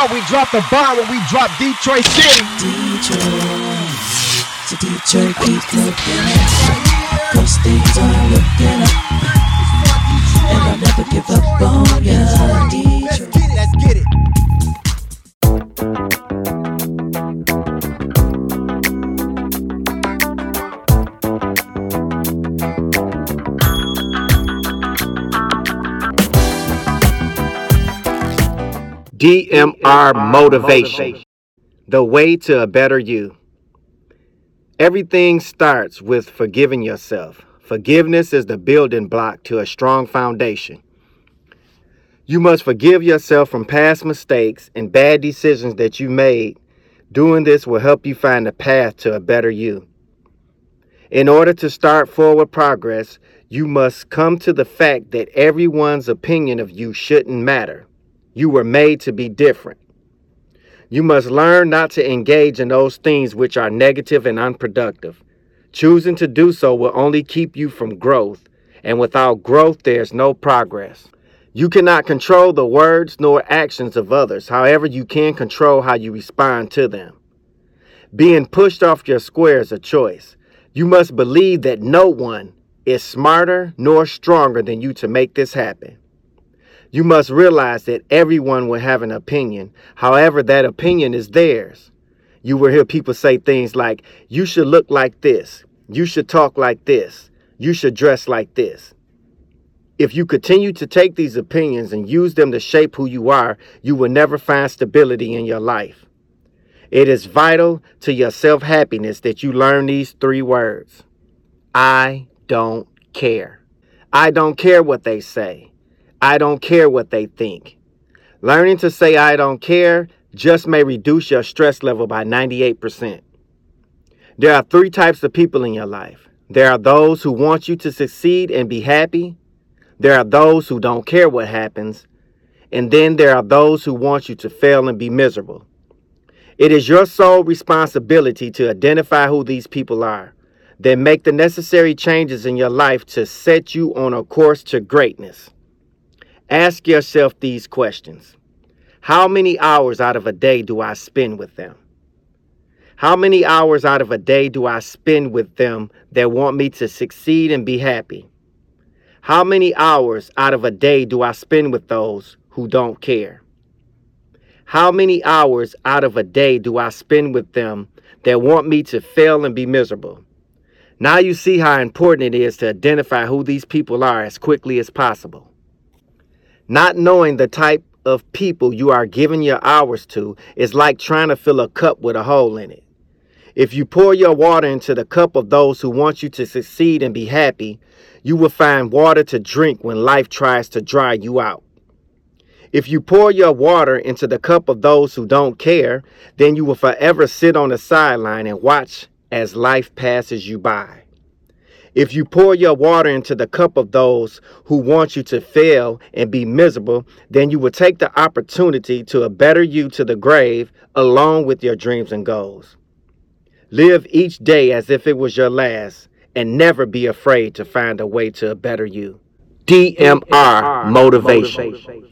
thought we dropped the bomb when we dropped Detroit City. Detroit, so Detroit keeps looking up. Those things are looking up. And I'll never give up on ya. DMR Motivation The Way to a Better You. Everything starts with forgiving yourself. Forgiveness is the building block to a strong foundation. You must forgive yourself from past mistakes and bad decisions that you made. Doing this will help you find a path to a better you. In order to start forward progress, you must come to the fact that everyone's opinion of you shouldn't matter. You were made to be different. You must learn not to engage in those things which are negative and unproductive. Choosing to do so will only keep you from growth, and without growth, there's no progress. You cannot control the words nor actions of others, however, you can control how you respond to them. Being pushed off your square is a choice. You must believe that no one is smarter nor stronger than you to make this happen. You must realize that everyone will have an opinion. However, that opinion is theirs. You will hear people say things like, you should look like this. You should talk like this. You should dress like this. If you continue to take these opinions and use them to shape who you are, you will never find stability in your life. It is vital to your self happiness that you learn these three words I don't care. I don't care what they say. I don't care what they think. Learning to say I don't care just may reduce your stress level by 98%. There are three types of people in your life. There are those who want you to succeed and be happy. There are those who don't care what happens. And then there are those who want you to fail and be miserable. It is your sole responsibility to identify who these people are, then make the necessary changes in your life to set you on a course to greatness. Ask yourself these questions How many hours out of a day do I spend with them? How many hours out of a day do I spend with them that want me to succeed and be happy? How many hours out of a day do I spend with those who don't care? How many hours out of a day do I spend with them that want me to fail and be miserable? Now you see how important it is to identify who these people are as quickly as possible. Not knowing the type of people you are giving your hours to is like trying to fill a cup with a hole in it. If you pour your water into the cup of those who want you to succeed and be happy, you will find water to drink when life tries to dry you out. If you pour your water into the cup of those who don't care, then you will forever sit on the sideline and watch as life passes you by. If you pour your water into the cup of those who want you to fail and be miserable, then you will take the opportunity to a better you to the grave along with your dreams and goals. Live each day as if it was your last and never be afraid to find a way to a better you. DMR Motivation.